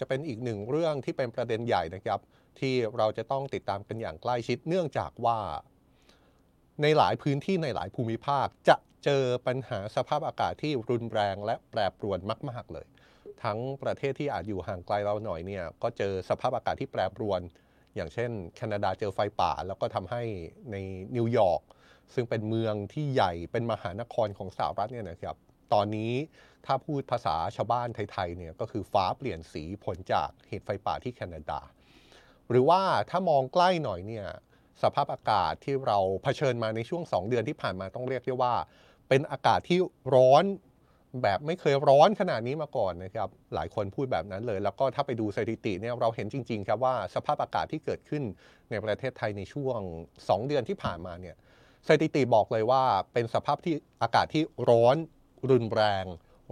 จะเป็นอีกหนึ่งเรื่องที่เป็นประเด็นใหญ่นะครับ ที่เราจะต้องติดตามกันอย่างใกล้ชิดเนื่องจากว่า ในหลายพื้นที่ในหลายภูมิภาคจะเจอปัญหาสภาพอากาศที่รุนแรงและแปรปรวนมาก ๆ เลย ทั้งประเทศที่อาจอยู่ห่างไกลเราหน่อยเนี่ยก็เจอสภาพอากาศที่แปรปรวน อย่างเช่น แคนาดาเจอไฟป่า แล้วก็ทำให้ในนิวยอร์กซึ่งเป็นเมืองที่ใหญ่เป็นมหานครของสหรัฐเนี่ยนะครับ ตอนนี้ ถ้าพูดภาษาชาวบ้านไทยๆเนี่ยก็คือฟ้าเปลี่ยนสีผลจากเหตุไฟป่าที่แคนาดา หรือว่าถ้ามองใกล้หน่อยเนี่ยสภาพอากาศที่เราเผชิญมาในช่วง 2 เดือนที่ผ่านมาต้องเรียกได้ว่า เป็นอากาศที่ร้อนแบบไม่เคยร้อนขนาดนี้มาก่อนนะครับหลายคนพูดแบบนั้นเลย แล้วก็ถ้าไปดูสถิติเนี่ยเราเห็นจริงๆครับว่าสภาพอากาศที่เกิดขึ้นในประเทศไทยในช่วง 2 เดือนที่ผ่านมาเนี่ยสถิติบอกเลยว่าเป็นสภาพที่อากาศที่ร้อนรุนแรง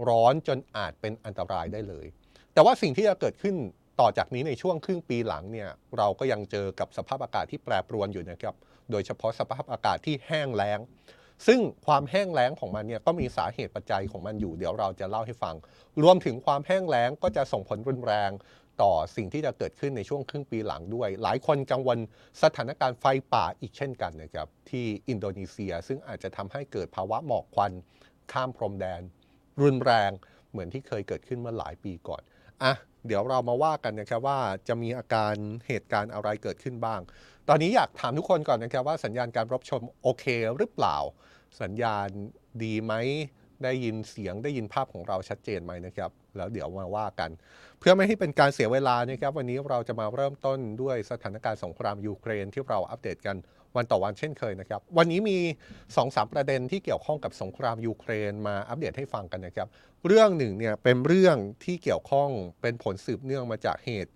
ร้อนจนอาจเป็นอันตรายได้เลย แต่ว่าสิ่งที่จะเกิดขึ้นต่อจากนี้ในช่วงครึ่งปีหลังเนี่ยเราก็ยังเจอกับสภาพอากาศที่แปรปรวนอยู่นะครับ โดยเฉพาะสภาพอากาศที่แห้งแล้ง ซึ่งความแห้งแล้งของมันเนี่ยก็มีสาเหตุปัจจัยของมันอยู่ เดี๋ยวเราจะเล่าให้ฟัง รวมถึงความแห้งแล้งก็จะส่งผลรุนแรงต่อสิ่งที่จะเกิดขึ้นในช่วงครึ่งปีหลังด้วย หลายคนกังวลสถานการณ์ไฟป่าอีกเช่นกันนะครับที่อินโดนีเซียซึ่งอาจจะทำให้เกิดภาวะหมอกควันข้ามพรมแดน รุนแรงเหมือนที่เคยเกิดขึ้นเมื่อหลายปีก่อนอะเดี๋ยวเรามาว่ากันนะครับว่าจะมีอาการเหตุการณ์อะไรเกิดขึ้นบ้าง ตอนนี้อยากถามทุกคนก่อนนะครับว่าสัญญาณการรับชมโอเคหรือเปล่า สัญญาณดีไหมได้ยินเสียงได้ยินภาพของเราชัดเจนไหมนะครับ แล้วเดี๋ยวมาว่ากัน เพื่อไม่ให้เป็นการเสียเวลานะครับ วันนี้เราจะมาเริ่มต้นด้วยสถานการณ์สงครามยูเครนที่เราอัปเดตกัน วันต่อวันเช่นเคยนะครับ วันนี้มี 2-3 ประเด็นที่เกี่ยวข้องกับสงครามยูเครนมาอัปเดตให้ฟังกันนะครับ เรื่องหนึ่งเนี่ยเป็นเรื่องที่เกี่ยวข้องเป็นผลสืบเนื่องมาจากเหตุ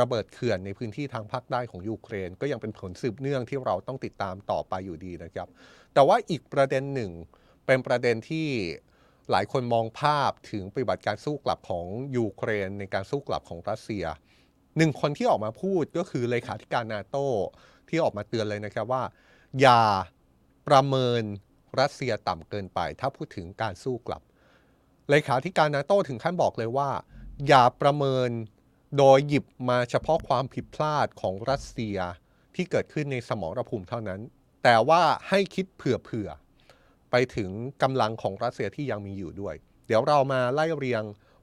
ระเบิดเขื่อนในพื้นที่ทางภาคใต้ของยูเครน ก็ยังเป็นผลสืบเนื่องที่เราต้องติดตามต่อไปอยู่ดีนะครับ แต่ว่าอีกประเด็นหนึ่งเป็นประเด็นที่หลายคนมองภาพถึงปฏิบัติการสู้กลับของยูเครนในการสู้กลับของรัสเซียหนึ่งคนที่ออกมาพูดก็คือเลขาธิการนาโต ที่ออกมาเตือนเลยนะครับว่า อย่าประเมินรัสเซียต่ำเกินไป ถ้าพูดถึงการสู้กลับเลขาธิการนาโตถึงขั้นบอกเลยว่า อย่าประเมินโดยหยิบมาเฉพาะความผิดพลาดของรัสเซียที่เกิดขึ้นในสมรภูมิเท่านั้น แต่ว่าให้คิดเผื่อๆไปถึงกำลังของรัสเซียที่ยังมีอยู่ด้วย เดี๋ยวเรามาไล่เรียง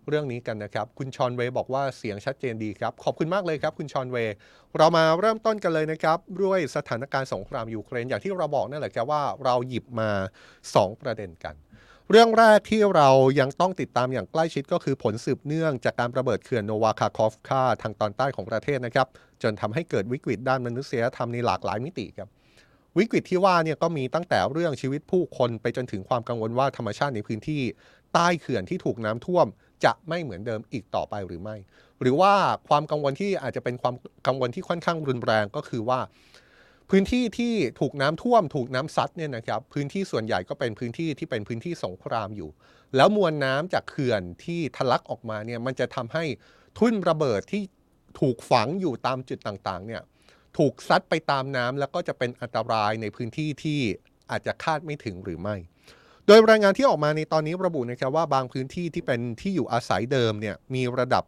เรื่องนี้กันนะครับ คุณชอนเวย์บอกว่าเสียงชัดเจนดีครับ ขอบคุณมากเลยครับคุณชอนเวย์เรามาเริ่มต้นกันเลยนะครับ ด้วยสถานการณ์สงครามยูเครนอย่างที่เราบอกนั่นแหละครับว่าเราหยิบมา 2 ประเด็นกัน เรื่องแรกที่เรายังต้องติดตามอย่างใกล้ชิดก็คือผลสืบเนื่องจากการระเบิดเขื่อนโนวาคาคอฟคาทางตอนใต้ของประเทศนะครับ จนทำให้เกิดวิกฤตด้านมนุษยธรรมในหลากหลายมิติครับวิกฤตที่ว่าเนี่ยก็มีตั้งแต่เรื่องชีวิตผู้คนไปจนถึงความกังวลว่าธรรมชาติในพื้นที่ ใต้เขื่อนที่ถูกน้ำท่วม จะไม่เหมือนเดิมอีกต่อไปหรือไม่ หรือว่าความกังวลที่อาจจะเป็นความกังวลที่ค่อนข้างรุนแรงก็คือว่า พื้นที่ที่ถูกน้ำท่วม ถูกน้ำซัดเนี่ยนะครับ พื้นที่ส่วนใหญ่ก็เป็นพื้นที่ที่เป็นพื้นที่สงครามอยู่ แล้วมวลน้ำจากเขื่อนที่ทะลักออกมาเนี่ยมันจะทำให้ทุ่นระเบิดที่ถูกฝังอยู่ตามจุดต่างๆเนี่ยถูกซัดไปตามน้ำแล้วก็จะเป็นอันตรายในพื้นที่ที่อาจจะคาดไม่ถึงหรือไม่ โดยรายงานที่ออกมาในตอนนี้ระบุนะครับว่าบางพื้นที่ที่เป็นที่อยู่อาศัยเดิมเนี่ยมีระดับ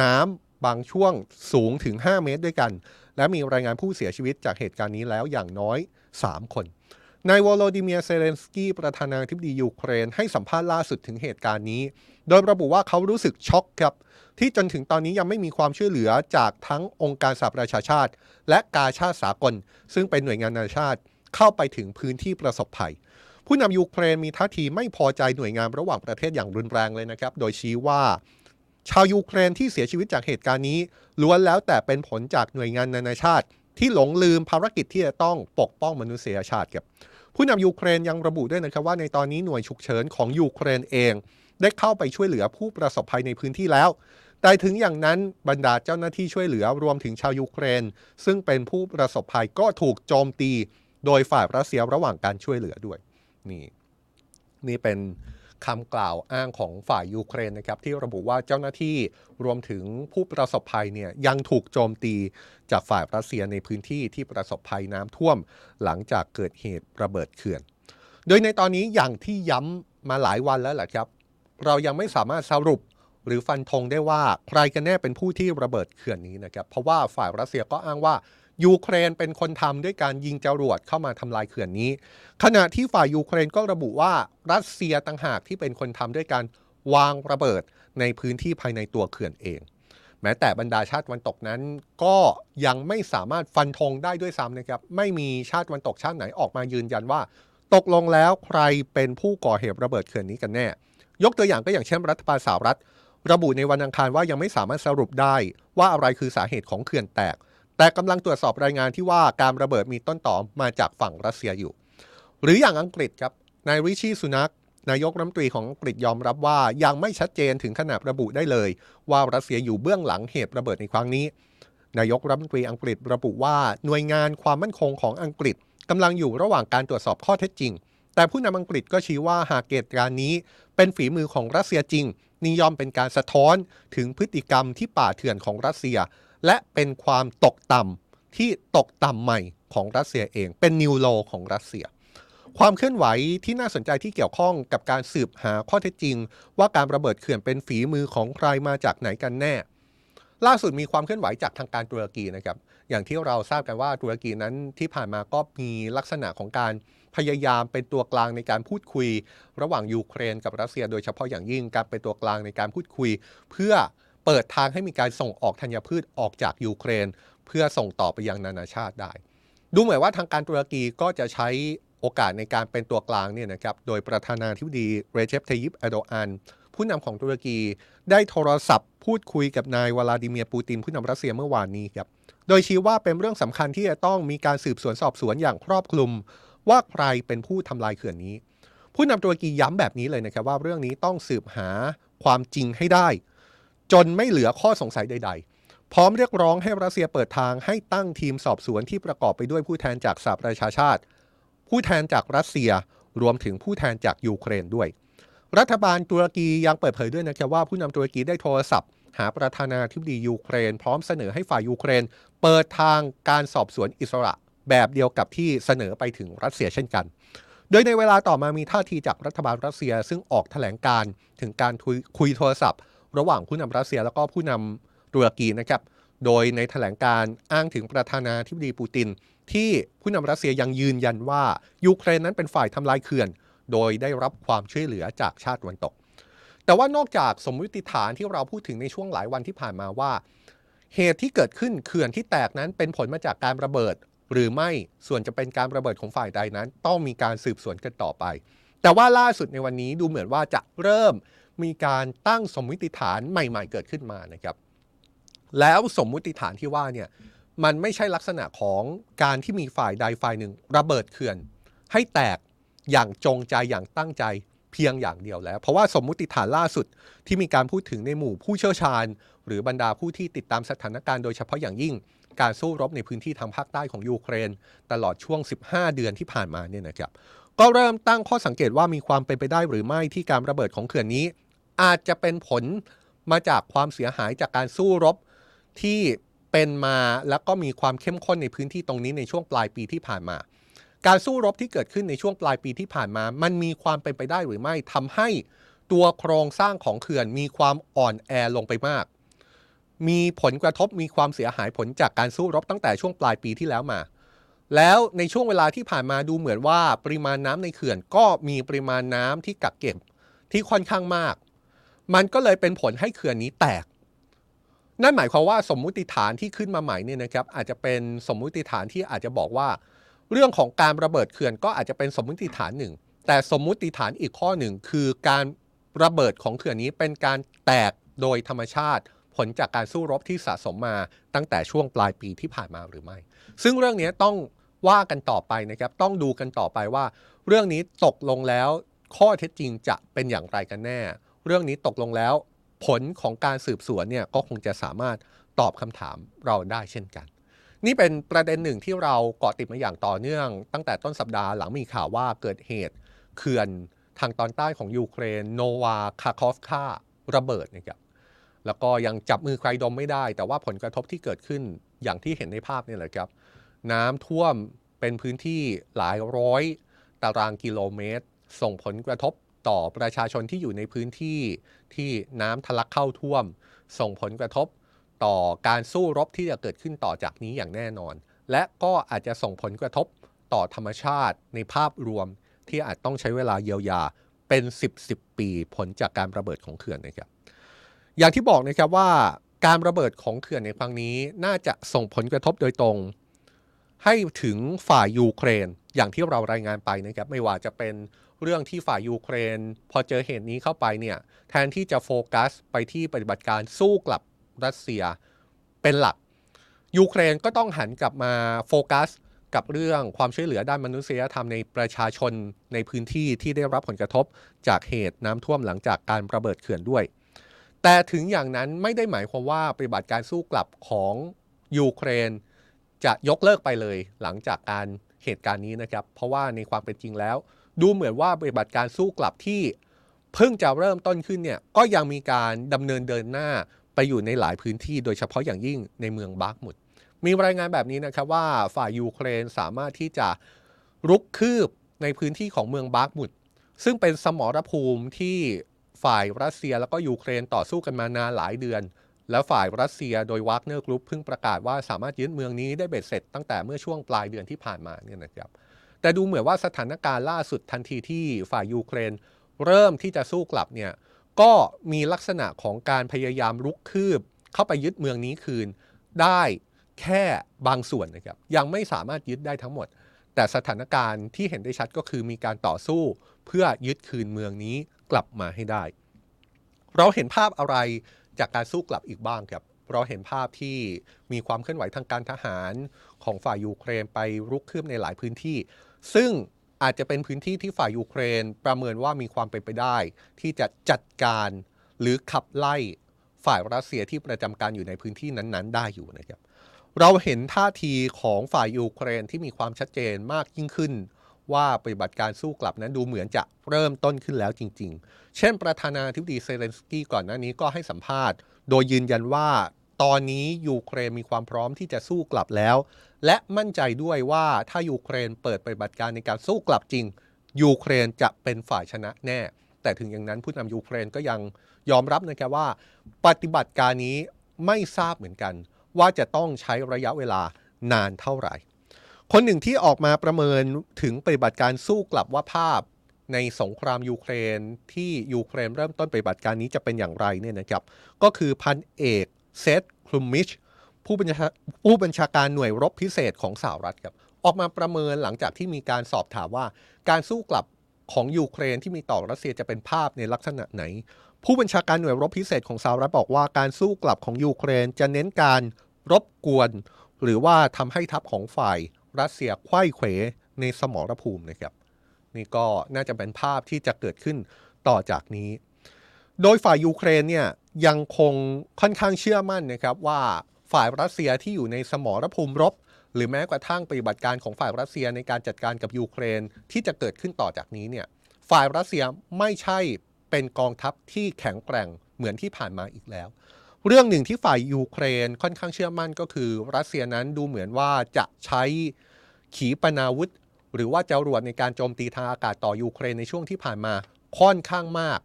น้ำบางช่วงสูงถึง 5 เมตรด้วยกัน และมีรายงานผู้เสียชีวิตจากเหตุการณ์นี้แล้วอย่างน้อย 3 คนนายวโลดิเมียเซเลนสกี้ประธานาธิบดียูเครน ให้สัมภาษณ์ล่าสุดถึงเหตุการณ์นี้ โดยระบุว่าเขารู้สึกช็อกครับ ที่จนถึงตอนนี้ยังไม่มีความช่วยเหลือจากทั้งองค์การสหประชาชาติ และกาชาติสากล ซึ่งเป็นหน่วยงานนานาชาติเข้าไปถึงพื้นที่ประสบภัย ผู้นำยูเครนมีท่าทีไม่พอใจหน่วยงานระหว่างประเทศอย่างรุนแรงเลยนะครับ โดยชี้ว่า ชาวยูเครนที่เสียชีวิตจากเหตุการณ์นี้ล้วนแล้วแต่เป็นผลจากหน่วยงานนานาชาติ ที่หลงลืมภารกิจที่จะต้องปกป้องมนุษยชาติครับผู้นำยูเครนยังระบุด้วยนะครับว่าในตอนนี้หน่วยฉุกเฉินของยูเครนเอง ได้เข้าไปช่วยเหลือผู้ประสบภัยในพื้นที่แล้ว แต่ถึงอย่างนั้นบรรดาเจ้าหน้าที่ช่วยเหลือรวมถึงชาวยูเครน ซึ่งเป็นผู้ประสบภัยก็ถูกโจมตี โดยฝ่ายรัสเซียระหว่างการช่วยเหลือด้วย นี่นี่เป็นคำกล่าวอ้างของฝ่ายยูเครนนะครับที่ระบุว่าเจ้าหน้าที่รวมถึงผู้ประสบภัยเนี่ยยังถูกโจมตีจากฝ่ายรัสเซียในพื้นที่ที่ประสบภัยน้ำท่วม หลังจากเกิดเหตุระเบิดเขื่อน โดยในตอนนี้อย่างที่ย้ำมาหลายวันแล้วแหละครับ เรายังไม่สามารถสรุปหรือฟันธงได้ว่าใครกันแน่เป็นผู้ที่ระเบิดเขื่อนนี้นะครับเพราะว่าฝ่ายรัสเซียก็อ้างว่า ยูเครนเป็นคนทำด้วยการยิงจรวดเข้ามาทำลายเขื่อนนี้ ขณะที่ฝ่ายยูเครนก็ระบุว่ารัสเซียต่างหากที่เป็นคนทำด้วยการวางระเบิดในพื้นที่ภายในตัวเขื่อนเอง แม้แต่บรรดาชาติวันตกนั้น ก็ยังไม่สามารถฟันธงได้ด้วยซ้ำนะครับ ไม่มีชาติวันตกชาติไหนออกมายืนยันว่า ตกลงแล้วใครเป็นผู้ก่อเหตุระเบิดเขื่อนนี้กันแน่ ยกตัวอย่างก็อย่างเช่นรัฐบาลสหรัฐ ระบุในวันอังคารว่ายังไม่สามารถสรุปได้ว่าอะไรคือสาเหตุของเขื่อนแตก แต่กำลังตรวจสอบรายงานที่ว่าการระเบิดมีต้นต่อมาจากฝั่งรัสเซียอยู่ หรืออย่างอังกฤษครับนายริชีสุนักนายกรัฐมนตรีของอังกฤษยอมรับว่ายังไม่ชัดเจนถึงขนาดระบุได้เลย ว่ารัสเซียอยู่เบื้องหลังเหตุระเบิดในครั้งนี้ นายกรัฐมนตรีอังกฤษระบุว่าหน่วยงานความมั่นคงของอังกฤษกำลังอยู่ระหว่างการตรวจสอบข้อเท็จจริง แต่ผู้นำอังกฤษก็ชี้ว่าหากเหตุการณ์นี้ เป็นฝีมือของรัสเซียจริงนี่ยอมเป็นการสะท้อนถึงพฤติกรรมที่ป่าเถื่อนของรัสเซีย และเป็นความตกต่ำที่ตกต่ำใหม่ของรัสเซียเอง เป็นนิวโลของรัสเซีย ความเคลื่อนไหวที่น่าสนใจที่เกี่ยวข้องกับการสืบหาข้อเท็จจริง ว่าการระเบิดเขื่อนเป็นฝีมือของใครมาจากไหนกันแน่ ล่าสุดมีความเคลื่อนไหวจากทางการตุรกีนะครับ อย่างที่เราทราบกันว่าตุรกีนั้นที่ผ่านมาก็มีลักษณะของการพยายามเป็นตัวกลางในการพูดคุย ระหว่างยูเครนกับรัสเซีย โดยเฉพาะอย่างยิ่งการเป็นตัวกลางในการพูดคุย เพื่อ เปิดทางให้มีการส่งออกธัญพืชออกจากยูเครน เพื่อส่งต่อไปยังนานาชาติได้ ดูเหมือนว่าทางการตุรกีก็จะใช้โอกาสในการเป็นตัวกลางเนี่ยนะครับโดยประธานาธิบดีเรเจปเทยิปอโดอันผู้นำของตุรกีได้โทรศัพท์พูดคุยกับนายวลาดิเมียร์ปูตินผู้นำรัสเซียเมื่อวานนี้ครับโดยชี้ว่าเป็นเรื่องสำคัญที่จะต้องมีการสืบสวนสอบสวนอย่างครอบคลุม ว่าใครเป็นผู้ทำลายเขื่อนนี้ ผู้นำตุรกีย้ำแบบนี้เลยนะครับว่าเรื่องนี้ต้องสืบหาความจริงให้ได้ จนไม่เหลือข้อสงสัยใด ๆ พร้อมเรียกร้องให้รัสเซียเปิดทางให้ตั้งทีมสอบสวนที่ประกอบไปด้วยผู้แทนจากสหประชาชาติ ผู้แทนจากรัสเซียรวมถึงผู้แทนจากยูเครนด้วย รัฐบาลตุรกียังเปิดเผยด้วยนะครับว่าผู้นำตุรกีได้โทรศัพท์ หาประธานาธิบดียูเครน พร้อมเสนอให้ฝ่ายยูเครน เปิดทางการสอบสวนอิสระ แบบเดียวกับที่เสนอไปถึงรัสเซียเช่นกันโดยในเวลาต่อมามีท่าทีจากรัฐบาลรัสเซียซึ่งออกแถลงการถึงการคุยโทรศัพท์ ระหว่างผู้นำรัสเซียแล้วก็ผู้นำตุรกีนะครับ โดยในแถลงการอ้างถึงประธานาธิบดีปูติน ที่ผู้นำรัสเซียยังยืนยันว่ายูเครนนั้นเป็นฝ่ายทำลายเขื่อน โดยได้รับความช่วยเหลือจากชาติตะวันตก แต่ว่านอกจากสมมติฐานที่เราพูดถึงในช่วงหลายวันที่ผ่านมาว่า เหตุที่เกิดขึ้นเขื่อนที่แตกนั้นเป็นผลมาจากการระเบิด หรือไม่ส่วนจะเป็นการระเบิดของฝ่ายใดนั้น ต้องมีการสืบสวนกันต่อไป แต่ว่าล่าสุดในวันนี้ดูเหมือนว่าจะเริ่ม มีการตั้งสมมติฐานใหม่ ๆ เกิดขึ้นมานะครับ แล้วสมมุติฐานที่ว่าเนี่ยมันไม่ใช่ลักษณะของการที่มีฝ่ายใดฝ่ายหนึ่ง ระเบิดเขื่อน ให้แตกอย่างจงใจอย่างตั้งใจเพียงอย่างเดียวแล้ว เพราะว่าสมมุติฐานล่าสุดที่มีการพูดถึงในหมู่ผู้เชี่ยวชาญ หรือบรรดาผู้ที่ติดตามสถานการณ์โดยเฉพาะอย่างยิ่ง การสู้รบในพื้นที่ทางภาคใต้ของยูเครน ตลอดช่วง 15 เดือนที่ผ่านมาเนี่ยนะครับก็เริ่มตั้งข้อสังเกตว่ามีความเป็นไปได้หรือไม่ที่การระเบิดของเขื่อนนี้ อาจจะเป็นผลมาจากความเสียหายจากการสู้รบที่เป็นมาแล้วก็มีความเข้มข้นในพื้นที่ตรงนี้ในช่วงปลายปีที่ผ่านมา การสู้รบที่เกิดขึ้นในช่วงปลายปีที่ผ่านมา มันมีความเป็นไปได้หรือไม่ทำให้ตัวโครงสร้างของเขื่อนมีความอ่อนแอลงไปมาก มีผลกระทบมีความเสียหายผลจากการสู้รบตั้งแต่ช่วงปลายปีที่แล้วมา แล้วในช่วงเวลาที่ผ่านมาดูเหมือนว่า ปริมาณน้ำในเขื่อนก็มีปริมาณน้ำที่กักเก็บที่ค่อนข้างมาก มันก็เลยเป็นผลให้เขื่อนนี้แตก นั่นหมายความว่าสมมุติฐานที่ขึ้นมาใหม่เนี่ยนะครับอาจจะเป็นสมมุติฐานที่อาจจะบอกว่า เรื่องของการระเบิดเขื่อนก็อาจจะเป็นสมมุติฐานหนึ่ง แต่สมมุติฐานอีกข้อหนึ่งคือการระเบิดของเขื่อนนี้เป็นการแตกโดยธรรมชาติ ผลจากการสู้รบที่สะสมมาตั้งแต่ช่วงปลายปีที่ผ่านมาหรือไม่ ซึ่งเรื่องนี้ต้องว่ากันต่อไปนะครับ ต้องดูกันต่อไปว่า เรื่องนี้ตกลงแล้วข้อเท็จจริงจะเป็นอย่างไรกันแน่ เรื่องนี้ตกลงแล้ว ผลของการสืบสวนเนี่ยก็คงจะสามารถตอบคำถามเราได้เช่นกัน นี่เป็นประเด็นหนึ่งที่เราเกาะติดมาอย่างต่อเนื่อง ตั้งแต่ต้นสัปดาห์หลังมีข่าวว่าเกิดเหตุเขื่อนทางตอนใต้ของยูเครนโนวาคาคอฟคาระเบิดนะครับแล้วก็ยังจับมือใครดมไม่ได้ แต่ว่าผลกระทบที่เกิดขึ้นอย่างที่เห็นในภาพนี่แหละครับ น้ำท่วมเป็นพื้นที่หลายร้อย ตารางกิโลเมตร ส่งผลกระทบ ต่อประชาชนที่อยู่ในพื้นที่ที่น้ำทะลักเข้าท่วม ส่งผลกระทบต่อการสู้รบที่จะเกิดขึ้นต่อจากนี้อย่างแน่นอน และก็อาจจะส่งผลกระทบต่อธรรมชาติในภาพรวมที่อาจต้องใช้เวลาเยียวยาเป็น 10 10 ปีผลจากการระเบิดของเขื่อนนะครับ อย่างที่บอกนะครับว่าการระเบิดของเขื่อนในครั้งนี้น่าจะส่งผลกระทบโดยตรง ให้ถึงฝ่ายยูเครนอย่างที่เรารายงานไปนะครับ ไม่ว่าจะเป็น เรื่องที่ฝ่ายยูเครน พอเจอเหตุนี้เข้าไปเนี่ยแทนที่จะโฟกัสไปที่ปฏิบัติการสู้กลับรัสเซียเป็นหลัก ยูเครนก็ต้องหันกลับมาโฟกัสกับเรื่องความช่วยเหลือด้านมนุษยธรรมในประชาชนในพื้นที่ที่ได้รับผลกระทบจากเหตุน้ำท่วมหลังจากการระเบิดเขื่อนด้วย แต่ถึงอย่างนั้นไม่ได้หมายความว่าปฏิบัติการสู้กลับของยูเครน จะยกเลิกไปเลยหลังจากการเหตุการณ์นี้นะครับ เพราะว่าในความเป็นจริงแล้ว ดูเหมือนว่าปฏิบัติการสู้กลับที่เพิ่งจะเริ่มต้นขึ้นเนี่ยก็ยังมีการดำเนินเดินหน้าไปอยู่ในหลายพื้นที่โดยเฉพาะอย่างยิ่งในเมืองบากมุดมีรายงานแบบนี้นะครับว่าฝ่ายยูเครนสามารถที่จะรุกคืบในพื้นที่ของเมืองบากมุดซึ่งเป็นสมรภูมิที่ฝ่ายรัสเซียแล้วก็ยูเครนต่อสู้กันมานานหลายเดือน แล้วฝ่ายรัสเซียโดยวากเนอร์กรุ๊ปเพิ่งประกาศว่าสามารถยึดเมืองนี้ได้เบ็ดเสร็จตั้งแต่เมื่อช่วงปลายเดือนที่ผ่านมาเนี่ยนะครับ แต่ดูเหมือนว่าสถานการณ์ล่าสุดทันทีที่ฝ่ายยูเครน เริ่มที่จะสู้กลับเนี่ยก็มีลักษณะของการพยายามรุกคืบ เข้าไปยึดเมืองนี้คืนได้แค่บางส่วนนะครับยังไม่สามารถยึดได้ทั้งหมด แต่สถานการณ์ที่เห็นได้ชัดก็คือมีการต่อสู้ เพื่อยึดคืนเมืองนี้กลับมาให้ได้ เราเห็นภาพอะไรจากการสู้กลับอีกบ้างครับเราเห็นภาพที่มีความเคลื่อนไหวทางการทหารของฝ่ายยูเครนไปรุกคืบในหลายพื้นที่ ซึ่งอาจจะเป็นพื้นที่ที่ฝ่ายยูเครนประเมินว่ามีความเป็นไปได้ ที่จะจัดการหรือขับไล่ฝ่ายรัสเซียที่ประจำการอยู่ในพื้นที่นั้นๆ ได้อยู่นะครับ เราเห็นท่าทีของฝ่ายยูเครนที่มีความชัดเจนมากยิ่งขึ้น ว่าปฏิบัติการสู้กลับนั้นดูเหมือนจะเริ่มต้นขึ้นแล้วจริง ๆ เช่น ประธานาธิบดีเซเลนสกี้ก่อนหน้านี้ก็ให้สัมภาษณ์ โดยยืนยันว่าตอนนี้ยูเครนมีความพร้อมที่จะสู้กลับแล้ว และมั่นใจด้วยว่าถ้ายูเครนเปิดปฏิบัติการในการสู้กลับจริง ยูเครนจะเป็นฝ่ายชนะแน่ แต่ถึงอย่างนั้นผู้นำยูเครนก็ยังยอมรับนะครับว่า ปฏิบัติการนี้ไม่ทราบเหมือนกัน ว่าจะต้องใช้ระยะเวลานานเท่าไหร่ คนหนึ่งที่ออกมาประเมินถึงปฏิบัติการสู้กลับว่าภาพในสงครามยูเครนที่ยูเครนเริ่มต้นปฏิบัติการนี้จะเป็นอย่างไรเนี่ยนะครับ ก็คือพันเอกเซธคลุมมิช ผู้บัญชาผู้บัญชาการหน่วยรบพิเศษของสหรัฐครับออกมาประเมินหลังจากที่มีการสอบถามว่า การสู้กลับของยูเครนที่มีต่อรัสเซียจะเป็นภาพในลักษณะไหน ผู้บัญชาการหน่วยรบพิเศษของสหรัฐบอกว่าการสู้กลับของยูเครนจะเน้นการรบกวน หรือว่าทำให้ทัพของฝ่ายรัสเซียไขว้เขวในสมรภูมินะครับนี่ก็น่าจะเป็นภาพที่จะเกิดขึ้นต่อจากนี้ โดยฝ่ายยูเครนเนี่ยยังคงค่อนข้างเชื่อมั่นนะครับว่า ฝ่ายรัสเซียที่อยู่ในสมรภูมิรบ หรือแม้กระทั่งปฏิบัติการของฝ่ายรัสเซียในการจัดการกับยูเครนที่จะเกิดขึ้นต่อจากนี้เนี่ยฝ่ายรัสเซียไม่ใช่เป็นกองทัพที่แข็งแกร่งเหมือนที่ผ่านมาอีกแล้ว เรื่องหนึ่งที่ฝ่ายยูเครนค่อนข้างเชื่อมั่นก็คือ รัสเซียนั้นดูเหมือนว่าจะใช้ขีปนาวุธ หรือว่าจรวดในการโจมตีทางอากาศต่อยูเครนในช่วงที่ผ่านมาค่อนข้างมาก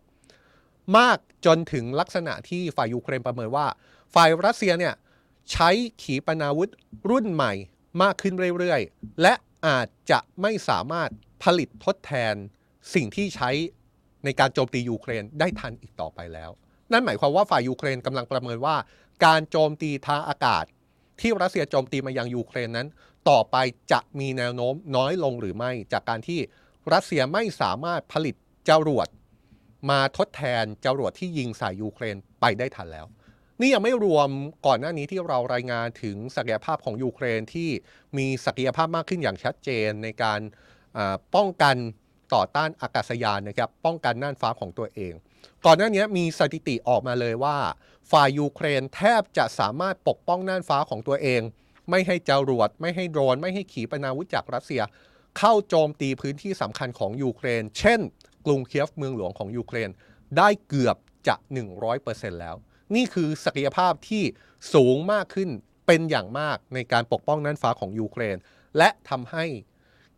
มากจนถึงลักษณะที่ฝ่ายยูเครนประเมินว่า ฝ่ายรัสเซียเนี่ย ใช้ขีปนาวุธรุ่นใหม่มากขึ้นเรื่อยๆ และอาจจะไม่สามารถผลิตทดแทนสิ่งที่ใช้ในการโจมตียูเครนได้ทันอีกต่อไปแล้ว นั่นหมายความว่าฝ่ายยูเครนกำลังประเมินว่า การโจมตีทางอากาศ ที่รัสเซียโจมตีมายังยูเครนนั้น ต่อไปจะมีแนวโน้มน้อยลงหรือไม่ จากการที่รัสเซียไม่สามารถผลิตจรวด มาทดแทนจรวดที่ยิงใส่ยูเครนไปได้ทันแล้ว นี่ยังไม่รวมก่อนหน้านี้ที่เรารายงานถึงศักยภาพของยูเครนที่มีศักยภาพมากขึ้นอย่างชัดเจนในการป้องกันต่อต้านอากาศยานนะครับป้องกันน่านฟ้าของตัวเอง ก่อนหน้านี้มีสถิติออกมาเลยว่า ฝ่ายยูเครนแทบจะสามารถปกป้องน่านฟ้าของตัวเอง ไม่ให้จรวด ไม่ให้โดรน ไม่ให้ขีปนาวุธจากรัสเซีย เข้าโจมตีพื้นที่สำคัญของยูเครน เช่น กรุงเคียฟเมืองหลวงของยูเครน ได้เกือบจะ 100%แล้ว นี่คือศักยภาพที่สูงมากขึ้นเป็นอย่างมากในการปกป้องน่านฟ้าของยูเครน และทำให้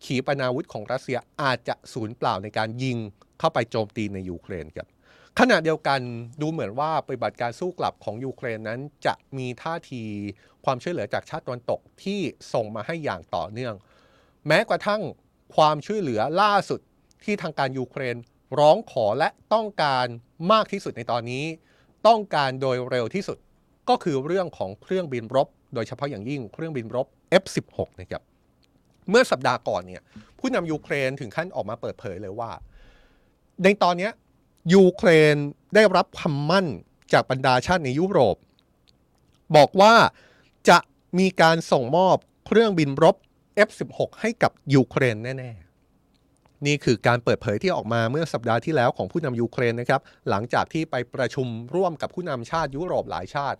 ขีปนาวุธของรัสเซียอาจจะสูญเปล่าในการยิงเข้าไปโจมตีในยูเครนครับขณะเดียวกันดูเหมือนว่าปฏิบัติการสู้กลับของยูเครนนั้น จะมีท่าทีความช่วยเหลือจากชาติตะวันตกที่ส่งมาให้อย่างต่อเนื่อง แม้กระทั่งความช่วยเหลือล่าสุดที่ทางการยูเครนร้องขอและต้องการมากที่สุดในตอนนี้ ต้องการโดยเร็วที่สุดก็คือเรื่องของเครื่องบินรบ โดยเฉพาะอย่างยิ่งเครื่องบินรบ F16 นะครับเมื่อสัปดาห์ก่อนเนี่ยผู้นำยูเครนถึงขั้นออกมาเปิดเผยเลยว่า ในตอนนี้ยูเครนได้รับคำมั่นจากบรรดาชาติในยุโรป บอกว่าจะมีการส่งมอบเครื่องบินรบ F16 ให้กับยูเครนแน่ๆ นี่คือการเปิดเผยที่ออกมาเมื่อสัปดาห์ที่แล้วของผู้นำยูเครนนะครับหลังจากที่ไปประชุมร่วมกับผู้นำชาติยุโรปหลายชาติ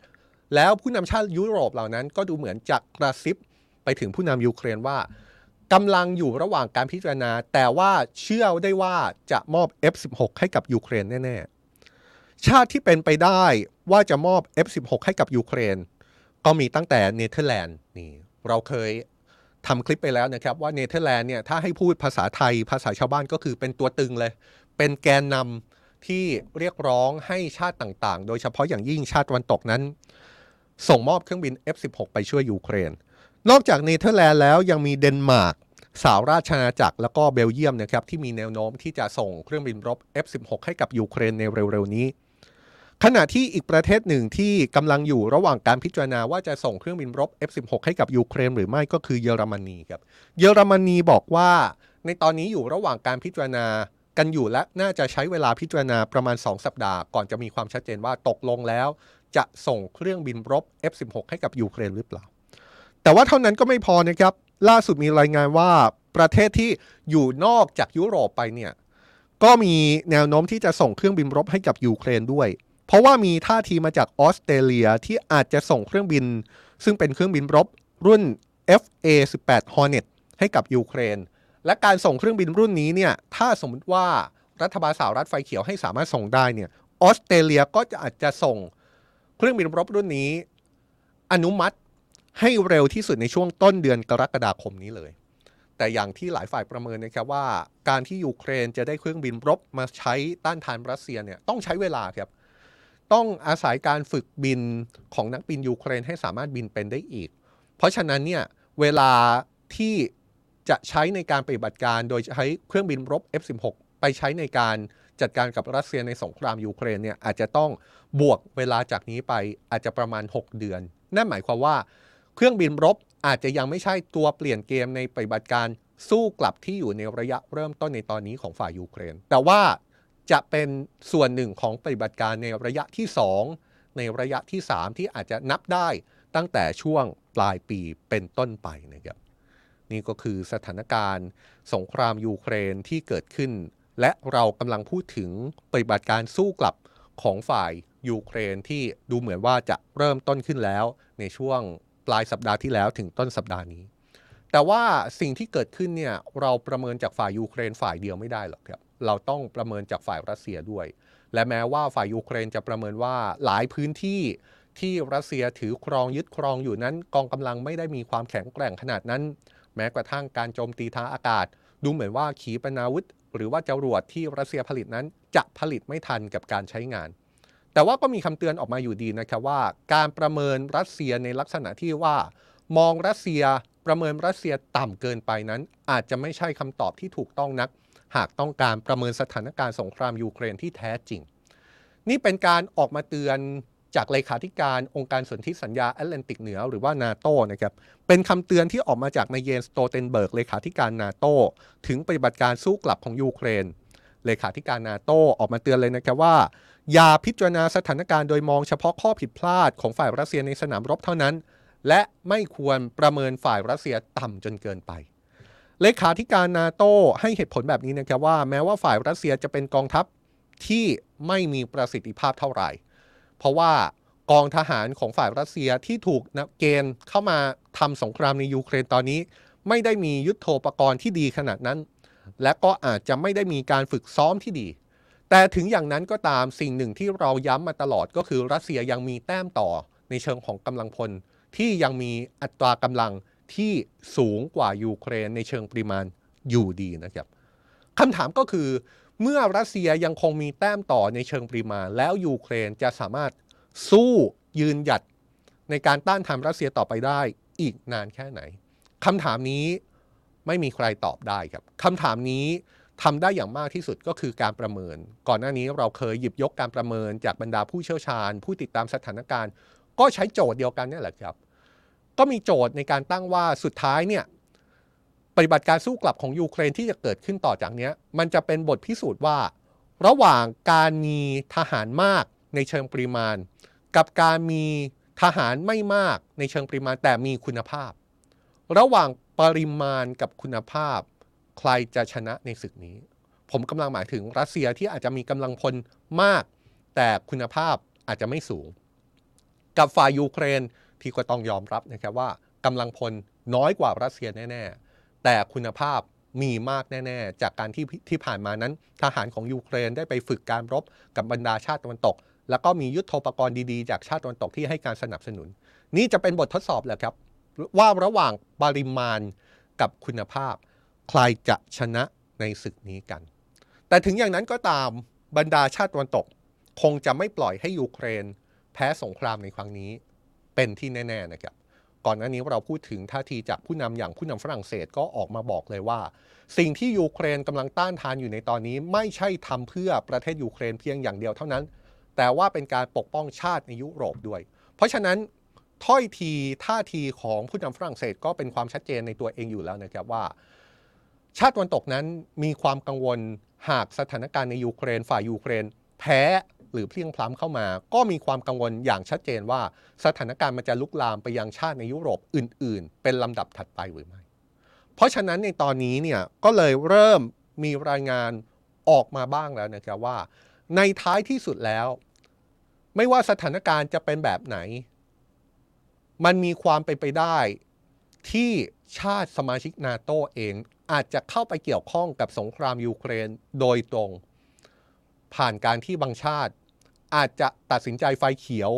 แล้วผู้นำชาติยุโรปเหล่านั้น ก็ดูเหมือนจะกระซิบไปถึงผู้นำยูเครนว่ากำลังอยู่ระหว่างการพิจารณา แต่ว่าเชื่อได้ว่าจะมอบ F16 ให้กับยูเครนแน่ ๆ ชาติที่เป็นไปได้ว่าจะมอบ F16 ให้กับยูเครน ก็มีตั้งแต่เนเธอร์แลนด์นี่เราเคย ทำคลิปไปแล้วนะครับว่าเนเธอร์แลนด์เนี่ยถ้าให้พูดภาษาไทยภาษาชาวบ้านก็คือเป็นตัวตึงเลย เป็นแกนนำที่เรียกร้องให้ชาติต่างๆ โดยเฉพาะอย่างยิ่งชาติตะวันตกนั้น ส่งมอบเครื่องบิน F16 ไปช่วยยูเครน นอกจากเนเธอร์แลนด์แล้วยังมีเดนมาร์กสหราชอาณาจักรแล้วก็เบลเยียมนะครับที่มีแนวโน้มที่จะส่งเครื่องบินรบ F16 ให้กับยูเครนในเร็วๆนี้ ขณะที่อีกประเทศหนึ่งที่กำลังอยู่ระหว่างการพิจารณาว่าจะส่งเครื่องบินรบ F16 ให้กับยูเครนหรือไม่ก็คือเยอรมนีครับ เยอรมนีบอกว่าในตอนนี้อยู่ระหว่างการพิจารณากันอยู่และน่าจะใช้เวลาพิจารณาประมาณ 2 สัปดาห์ ก่อนจะมีความชัดเจนว่าตกลงแล้ว จะส่งเครื่องบินรบ F16 ให้กับยูเครนหรือเปล่า แต่ว่าเท่านั้นก็ไม่พอนะครับ ล่าสุดมีรายงานว่าประเทศที่อยู่นอกจากยุโรปไปเนี่ยก็มีแนวโน้มที่จะส่งเครื่องบินรบให้กับยูเครนด้วย เพราะว่ามีท่าทีมาจากออสเตรเลียที่อาจจะส่งเครื่องบิน ซึ่งเป็นเครื่องบินรบรุ่น FA-18 Hornet ให้กับยูเครน และการส่งเครื่องบินรุ่นนี้เนี่ยถ้าสมมติว่ารัฐบาลสหรัฐไฟเขียวให้สามารถส่งได้เนี่ยออสเตรเลียก็จะอาจจะส่งเครื่องบินรบรุ่นนี้ อนุมัติให้เร็วที่สุดในช่วงต้นเดือนกรกฎาคมนี้เลย แต่อย่างที่หลายฝ่ายประเมินนะครับว่า การที่ยูเครนจะได้เครื่องบินรบมาใช้ต้านทานรัสเซียเนี่ยต้องใช้เวลาครับ ต้องอาศัยการฝึกบินของนักบินยูเครนให้สามารถบินเป็นได้อีก เพราะฉะนั้นเนี่ยเวลาที่จะใช้ในการปฏิบัติการโดยใช้เครื่องบินรบ F16 ไปใช้ในการจัดการกับรัสเซียในสงครามยูเครนเนี่ยอาจจะต้องบวกเวลาจากนี้ไปอาจจะประมาณ 6 เดือน นั่นหมายความว่า เครื่องบินรบอาจจะยังไม่ใช่ตัวเปลี่ยนเกมในปฏิบัติการสู้กลับที่อยู่ในระยะเริ่มต้นในตอนนี้ของฝ่ายยูเครน แต่ว่า จะเป็นส่วนหนึ่งของปฏิบัติการในระยะที่ 2 ในระยะที่ 3 ที่อาจจะนับได้ตั้งแต่ช่วงปลายปีเป็นต้นไปนะครับนี่ก็คือสถานการณ์สงครามยูเครนที่เกิดขึ้น และเรากำลังพูดถึงปฏิบัติการสู้กลับของฝ่ายยูเครนที่ดูเหมือนว่าจะเริ่มต้นขึ้นแล้ว ในช่วงปลายสัปดาห์ที่แล้วถึงต้นสัปดาห์นี้ แต่ว่าสิ่งที่เกิดขึ้นเนี่ยเราประเมินจากฝ่ายยูเครนฝ่ายเดียวไม่ได้หรอกครับ เราต้องประเมินจากฝ่ายรัสเซียด้วย และแม้ว่าฝ่ายยูเครนจะประเมินว่าหลายพื้นที่ที่รัสเซียถือครองยึดครองอยู่นั้น กองกำลังไม่ได้มีความแข็งแกร่งขนาดนั้น แม้กระทั่งการโจมตีทางอากาศ ดูเหมือนว่าขีปนาวุธ หรือว่าจรวดที่รัสเซียผลิตนั้น จะผลิตไม่ทันกับการใช้งาน แต่ว่าก็มีคำเตือนออกมาอยู่ดีนะครับว่า การประเมินรัสเซียในลักษณะที่ว่า มองรัสเซียประเมินรัสเซียต่ำเกินไปนั้น อาจจะไม่ใช่คำตอบที่ถูกต้องนัก หากต้องการประเมินสถานการณ์สงครามยูเครนที่แท้จริง นี่เป็นการออกมาเตือนจากเลขาธิการองค์การสนธิสัญญาแอตแลนติกเหนือหรือว่านาโตนะครับเป็นคำเตือนที่ออกมาจากนายเยนส์ สโตลเทนเบิร์กเลขาธิการนาโตถึงปฏิบัติการสู้กลับของยูเครน เลขาธิการนาโตออกมาเตือนเลยนะครับว่า อย่าพิจารณาสถานการณ์โดยมองเฉพาะข้อผิดพลาดของฝ่ายรัสเซียในสนามรบเท่านั้น และไม่ควรประเมินฝ่ายรัสเซียต่ำจนเกินไป เลขาธิการนาโตให้เหตุผลแบบนี้นะครับว่าแม้ว่าฝ่ายรัสเซียจะเป็นกองทัพที่ไม่มีประสิทธิภาพเท่าไหร่ เพราะว่ากองทหารของฝ่ายรัสเซียที่ถูกเกณฑ์เข้ามาทำสงครามในยูเครนตอนนี้ ไม่ได้มียุทโธปกรณ์ที่ดีขนาดนั้น และก็อาจจะไม่ได้มีการฝึกซ้อมที่ดี แต่ถึงอย่างนั้นก็ตามสิ่งหนึ่งที่เราย้ำมาตลอดก็คือรัสเซียยังมีแต้มต่อในเชิงของกำลังพลที่ยังมีอัตรากำลัง ที่สูงกว่ายูเครนในเชิงปริมาณอยู่ดีนะครับคำถามก็คือ เมื่อรัสเซียยังคงมีแต้มต่อในเชิงปริมาณ แล้วยูเครนจะสามารถสู้ยืนหยัดในการต้านทานรัสเซียต่อไปได้อีกนานแค่ไหนคำถามนี้ไม่มีใครตอบได้ครับคำถามนี้ทำได้อย่างมากที่สุดก็คือการประเมิน ก่อนหน้านี้เราเคยหยิบยกการประเมินจากบรรดาผู้เชี่ยวชาญ ผู้ติดตามสถานการณ์ ก็ใช้โจทย์เดียวกันนี่แหละครับ ก็มีโจทย์ในการตั้งว่าสุดท้ายเนี่ยปฏิบัติการสู้กลับของยูเครนที่จะเกิดขึ้นต่อจากนี้มันจะเป็นบทพิสูจน์ว่า ระหว่างการมีทหารมากในเชิงปริมาณ กับการมีทหารไม่มากในเชิงปริมาณแต่มีคุณภาพ ระหว่างปริมาณกับคุณภาพ ใครจะชนะในศึกนี้ ผมกำลังหมายถึงรัสเซียที่อาจจะมีกำลังพลมาก แต่คุณภาพอาจจะไม่สูง กับฝ่ายยูเครน ที่ก็ต้องยอมรับนะครับว่ากำลังพลน้อยกว่ารัสเซียแน่ ๆ แต่คุณภาพมีมากแน่ ๆ จากการที่ที่ผ่านมานั้น ทหารของยูเครนได้ไปฝึกการรบกับบรรดาชาติตะวันตก แล้วก็มียุทโธปกรณ์ดีๆ จากชาติตะวันตกที่ให้การสนับสนุน นี่จะเป็นบททดสอบแหละครับ ว่าระหว่างปริมาณกับคุณภาพ ใครจะชนะในศึกนี้กัน แต่ถึงอย่างนั้นก็ตามบรรดาชาติตะวันตก คงจะไม่ปล่อยให้ยูเครน แพ้สงครามในครั้งนี้ เป็นที่แน่ๆนะครับก่อนหน้านี้เราพูดถึงท่าทีจากผู้นำอย่างผู้นำฝรั่งเศสก็ออกมาบอกเลยว่า สิ่งที่ยูเครนกำลังต้านทานอยู่ในตอนนี้ ไม่ใช่ทำเพื่อประเทศยูเครนเพียงอย่างเดียวเท่านั้น แต่ว่าเป็นการปกป้องชาติในยุโรปด้วย เพราะฉะนั้นถ้อยทีท่าทีของผู้นำฝรั่งเศสก็เป็นความชัดเจนในตัวเองอยู่แล้วนะครับว่า ชาติตะวันตกนั้นมีความกังวลหากสถานการณ์ในยูเครนฝ่ายยูเครน แพ้ หรือเพียงพล้ำเข้ามา ก็มีความกังวลอย่างชัดเจนว่า สถานการณ์มันจะลุกลามไปยังชาติในยุโรปอื่น ๆ เป็นลำดับถัดไปหรือไม่ เพราะฉะนั้นในตอนนี้เนี่ยก็เลยเริ่มมีรายงานออกมาบ้างแล้วนะครับว่า ในท้ายที่สุดแล้ว ไม่ว่าสถานการณ์จะเป็นแบบไหน มันมีความเป็นไปได้ที่ชาติสมาชิกนาโตเองอาจจะเข้าไปเกี่ยวข้องกับสงครามยูเครนโดยตรง ผ่านการที่บางชาติ อาจจะตัดสินใจไฟเขียว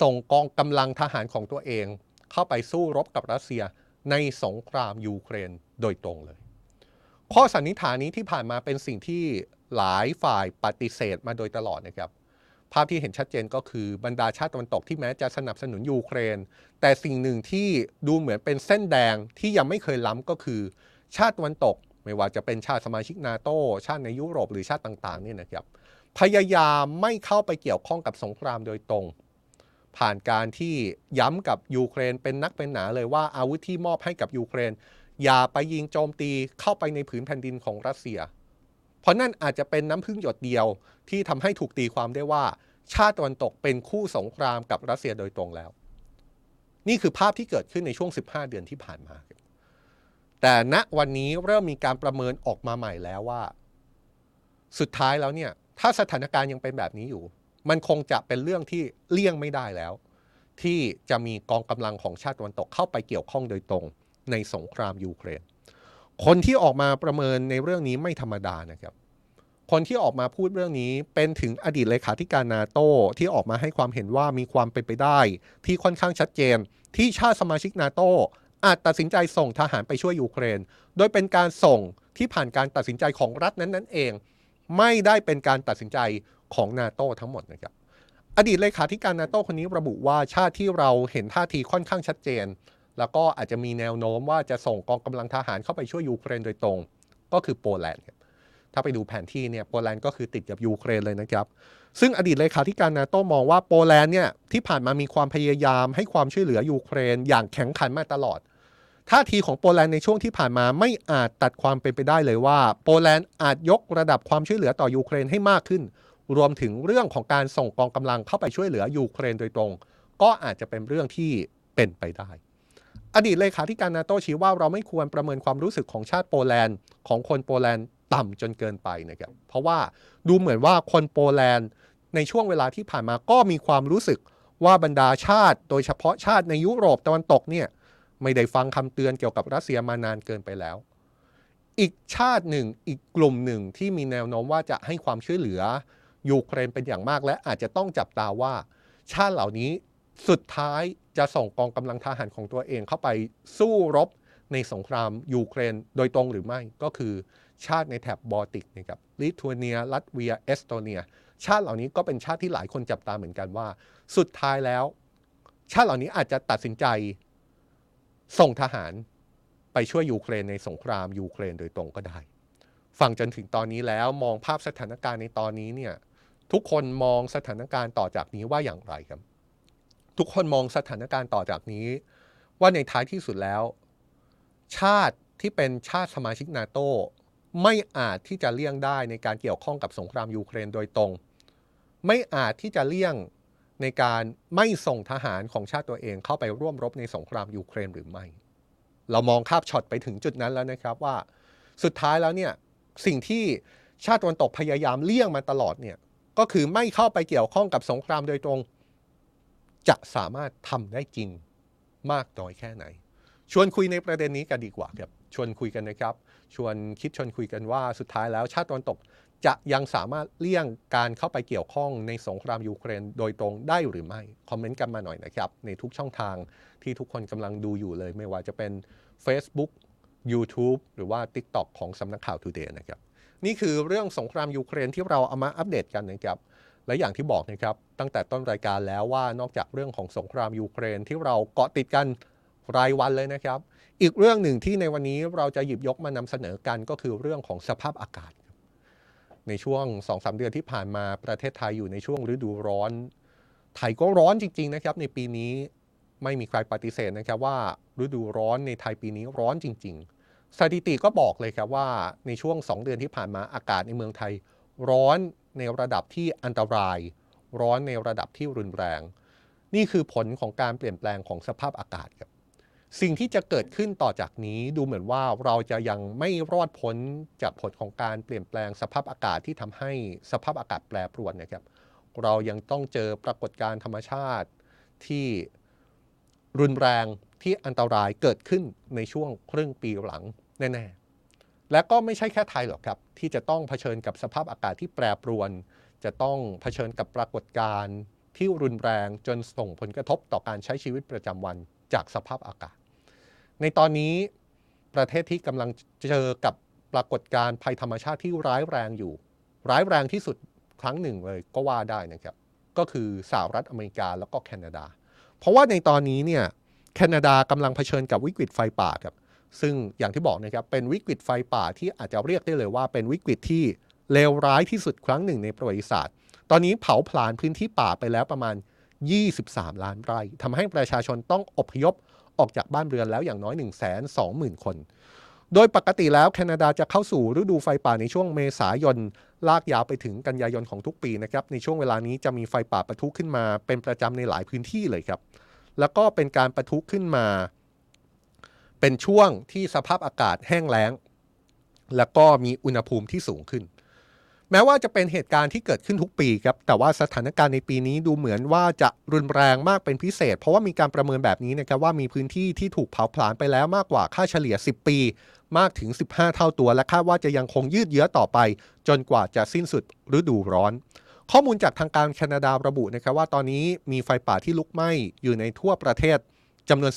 ส่งกองกำลังทหารของตัวเอง เข้าไปสู้รบกับรัสเซียในสงครามยูเครนโดยตรงเลย ข้อสันนิษฐานนี้ที่ผ่านมาเป็นสิ่งที่หลายฝ่ายปฏิเสธมาโดยตลอดนะครับ ภาพที่เห็นชัดเจนก็คือบรรดาชาติตะวันตกที่แม้จะสนับสนุนยูเครน แต่สิ่งหนึ่งที่ดูเหมือนเป็นเส้นแดงที่ยังไม่เคยล้ำก็คือ ชาติตะวันตก ไม่ว่าจะเป็นชาติสมาชิกนาโตชาติในยุโรปหรือชาติต่างๆเนี่ยนะครับ พยายามไม่เข้าไปเกี่ยวข้องกับสงครามโดยตรง ผ่านการที่ย้ำกับยูเครนเป็นนักเป็นหนาเลยว่าอาวุธที่มอบให้กับยูเครน อย่าไปยิงโจมตีเข้าไปในผืนแผ่นดินของรัสเซีย เพราะนั่นอาจจะเป็นน้ำพึ่งหยดเดียวที่ทำให้ถูกตีความได้ว่า ชาติตะวันตกเป็นคู่สงครามกับรัสเซียโดยตรงแล้ว นี่คือภาพที่เกิดขึ้นในช่วง 15 เดือนที่ผ่านมา แต่ณวันนี้เริ่มมีการประเมินออกมาใหม่แล้วว่า สุดท้ายแล้วเนี่ย ถ้าสถานการณ์ยังเป็นแบบนี้อยู่ มันคงจะเป็นเรื่องที่เลี่ยงไม่ได้แล้ว ที่จะมีกองกำลังของชาติตะวันตกเข้าไปเกี่ยวข้องโดยตรงในสงครามยูเครน คนที่ออกมาประเมินในเรื่องนี้ไม่ธรรมดานะครับ คนที่ออกมาพูดเรื่องนี้เป็นถึงอดีตเลขาธิการนาโตที่ออกมาให้ความเห็นว่ามีความเป็นไปได้ ที่ค่อนข้างชัดเจน ที่ชาติสมาชิกนาโตอาจตัดสินใจส่งทหารไปช่วยยูเครน โดยเป็นการส่งที่ผ่านการตัดสินใจของรัฐนั้นนั่นเอง ไม่ได้เป็นการตัดสินใจของนาโต้ทั้งหมดนะครับ อดีตเลขาธิการนาโต้คนนี้ระบุว่าชาติที่เราเห็นท่าทีค่อนข้างชัดเจน แล้วก็อาจจะมีแนวโน้มว่าจะส่งกองกำลังทหารเข้าไปช่วยยูเครนโดยตรง ก็คือโปแลนด์ถ้าไปดูแผนที่เนี่ยโปแลนด์ก็คือติดกับยูเครนเลยนะครับ ซึ่งอดีตเลขาธิการนาโต้มองว่าโปแลนด์เนี่ยที่ผ่านมามีความพยายามให้ความช่วยเหลือยูเครนอย่างแข็งขันมาตลอด ท่าทีของโปแลนด์ในช่วงที่ผ่านมาไม่อาจตัดความเป็นไปได้เลยว่า โปแลนด์อาจยกระดับความช่วยเหลือต่อยูเครนให้มากขึ้น รวมถึงเรื่องของการส่งกองกำลังเข้าไปช่วยเหลือยูเครนโดยตรง ก็อาจจะเป็นเรื่องที่เป็นไปได้ อดีตเลขาธิการนาโตชี้ว่าเราไม่ควรประเมินความรู้สึกของชาติโปแลนด์ ของคนโปแลนด์ต่ำจนเกินไปนะครับเพราะว่าดูเหมือนว่าคนโปแลนด์ในช่วงเวลาที่ผ่านมาก็มีความรู้สึกว่าบรรดาชาติ โดยเฉพาะชาติในยุโรปตะวันตกเนี่ย ไม่ได้ฟังคำเตือนเกี่ยวกับรัสเซียมานานเกินไปแล้ว อีกชาติหนึ่งอีกกลุ่มหนึ่งที่มีแนวโน้มว่าจะให้ความช่วยเหลือยูเครนเป็นอย่างมากและอาจจะต้องจับตาว่า ชาติเหล่านี้สุดท้ายจะส่งกองกำลังทหารของตัวเองเข้าไปสู้รบในสงครามยูเครนโดยตรงหรือไม่ก็คือชาติในแถบบอลติกนะครับลิทัวเนีย ลัตเวีย เอสโตเนีย ชาติเหล่านี้ก็เป็นชาติที่หลายคนจับตาเหมือนกันว่า สุดท้ายแล้ว ชาติเหล่านี้อาจจะตัดสินใจ ส่งทหารไปช่วยยูเครนในสงครามยูเครนโดยตรงก็ได้ ฟังจนถึงตอนนี้แล้วมองภาพสถานการณ์ในตอนนี้เนี่ยทุกคนมองสถานการณ์ต่อจากนี้ว่าอย่างไรครับ ทุกคนมองสถานการณ์ต่อจากนี้ ว่าในท้ายที่สุดแล้ว ชาติที่เป็นชาติสมาชิกนาโตไม่อาจที่จะเลี่ยงได้ในการเกี่ยวข้องกับสงครามยูเครนโดยตรง ไม่อาจที่จะเลี่ยง ในการไม่ส่งทหารของชาติตัวเองเข้าไปร่วมรบในสงครามยูเครนหรือไม่ เรามองคาบช็อตไปถึงจุดนั้นแล้วนะครับว่า สุดท้ายแล้วเนี่ยสิ่งที่ชาติตะวันตกพยายามเลี่ยงมาตลอดเนี่ยก็คือไม่เข้าไปเกี่ยวข้องกับสงครามโดยตรง จะสามารถทำได้จริงมากน้อยแค่ไหน ชวนคุยในประเด็นนี้กันดีกว่าครับชวนคุยกันนะครับ ชวนคิดชวนคุยกันว่าสุดท้ายแล้วชาติตะวันตก จะยังสามารถเลี่ยงการเข้าไปเกี่ยวข้องในสงครามยูเครนโดยตรงได้หรือไม่ คอมเมนต์กันมาหน่อยนะครับ ในทุกช่องทางที่ทุกคนกำลังดูอยู่เลย ไม่ว่าจะเป็น Facebook YouTube หรือว่า TikTok ของสำนักข่าว Today นะครับ นี่คือเรื่องสงครามยูเครนที่เราเอามาอัปเดตกันนะครับ และอย่างที่บอกนะครับ ตั้งแต่ต้นรายการแล้วว่านอกจากเรื่องของสงครามยูเครนที่เราเกาะติดกันรายวันเลยนะครับ อีกเรื่องหนึ่งที่ในวันนี้เราจะหยิบยกมานำเสนอกันก็คือเรื่องของสภาพอากาศ ในช่วง2อสเดือนที่ผ่านมาประเทศไทยอยู่ในช่วงฤดูร้อน ไทยก็ร้อนจริง ๆ นะครับ ในปีนี้ไม่มีใครปฏิเสธนะครับว่าฤดูร้อนในไทยปีนี้ร้อนจริง ๆ สถิติก็บอกเลยครับว่าในช่วง 2 เดือนที่ผ่านมาอากาศในเมืองไทย ร้อนในระดับที่อันตราย ร้อนในระดับที่รุนแรง นี่คือผลของการเปลี่ยนแปลงของสภาพอากาศครับ สิ่งที่จะเกิดขึ้นต่อจากนี้ดูเหมือนว่าเราจะยังไม่รอดพ้นจากผลของการเปลี่ยนแปลงสภาพอากาศที่ทำให้สภาพอากาศแปรปรวนนะครับ เรายังต้องเจอปรากฏการณ์ธรรมชาติที่รุนแรงที่อันตรายเกิดขึ้นในช่วงครึ่งปีหลังแน่ๆ และก็ไม่ใช่แค่ไทยหรอกครับ ที่จะต้องเผชิญกับสภาพอากาศที่แปรปรวน จะต้องเผชิญกับปรากฏการณ์ที่รุนแรงจนส่งผลกระทบต่อการใช้ชีวิตประจำวันจากสภาพอากาศ ในตอนนี้ประเทศที่กำลังเจอกับปรากฏการณ์ภัยธรรมชาติที่ร้ายแรงอยู่ ร้ายแรงที่สุดครั้งหนึ่งเลยก็ว่าได้นะครับ ก็คือสหรัฐอเมริกาแล้วก็แคนาดา เพราะว่าในตอนนี้เนี่ยแคนาดากำลังเผชิญกับวิกฤตไฟป่าครับซึ่งอย่างที่บอกนะครับเป็นวิกฤตไฟป่าที่อาจจะเรียกได้เลยว่า เป็นวิกฤตที่เลวร้ายที่สุดครั้งหนึ่งในประวัติศาสตร์ ตอนนี้เผาผลาญพื้นที่ป่าไปแล้วประมาณ 23 ล้านไร่ทำให้ประชาชนต้องอพยพ ออกจากบ้านเรือนแล้วอย่างน้อย 1 2 0 0 0 0 คน โดยปกติแล้วแคนาดาจะเข้าสู่ฤดูไฟป่าในช่วงเมษายน ลากยาวไปถึงกันยายนของทุกปีนะครับ ในช่วงเวลานี้จะมีไฟป่าปะทุขึ้นมา เป็นประจำในหลายพื้นที่เลยครับ แล้วก็เป็นการประทุขึ้นมา เป็นช่วงที่สภาพอากาศแห้งแล้ง แล้วก็มีอุณหภูมิที่สูงขึ้น แม้ว่าจะเป็นเหตุการณ์ที่เกิดขึ้นทุกปีครับ แต่ว่าสถานการณ์ในปีนี้ดูเหมือนว่าจะรุนแรงมากเป็นพิเศษ เพราะว่ามีการประเมินแบบนี้นะครับว่ามีพื้นที่ที่ถูกเผาผลาญไปแล้วมากกว่าค่าเฉลี่ย 10 ปี มากถึง 15 เท่าตัว และคาดว่าจะยังคงยืดเยื้อต่อไป จนกว่าจะสิ้นสุดฤดูร้อน ข้อมูลจากทางการแคนาดาระบุนะครับว่าตอนนี้มีไฟป่าที่ลุกไหม้อยู่ในทั่วประเทศจำนวน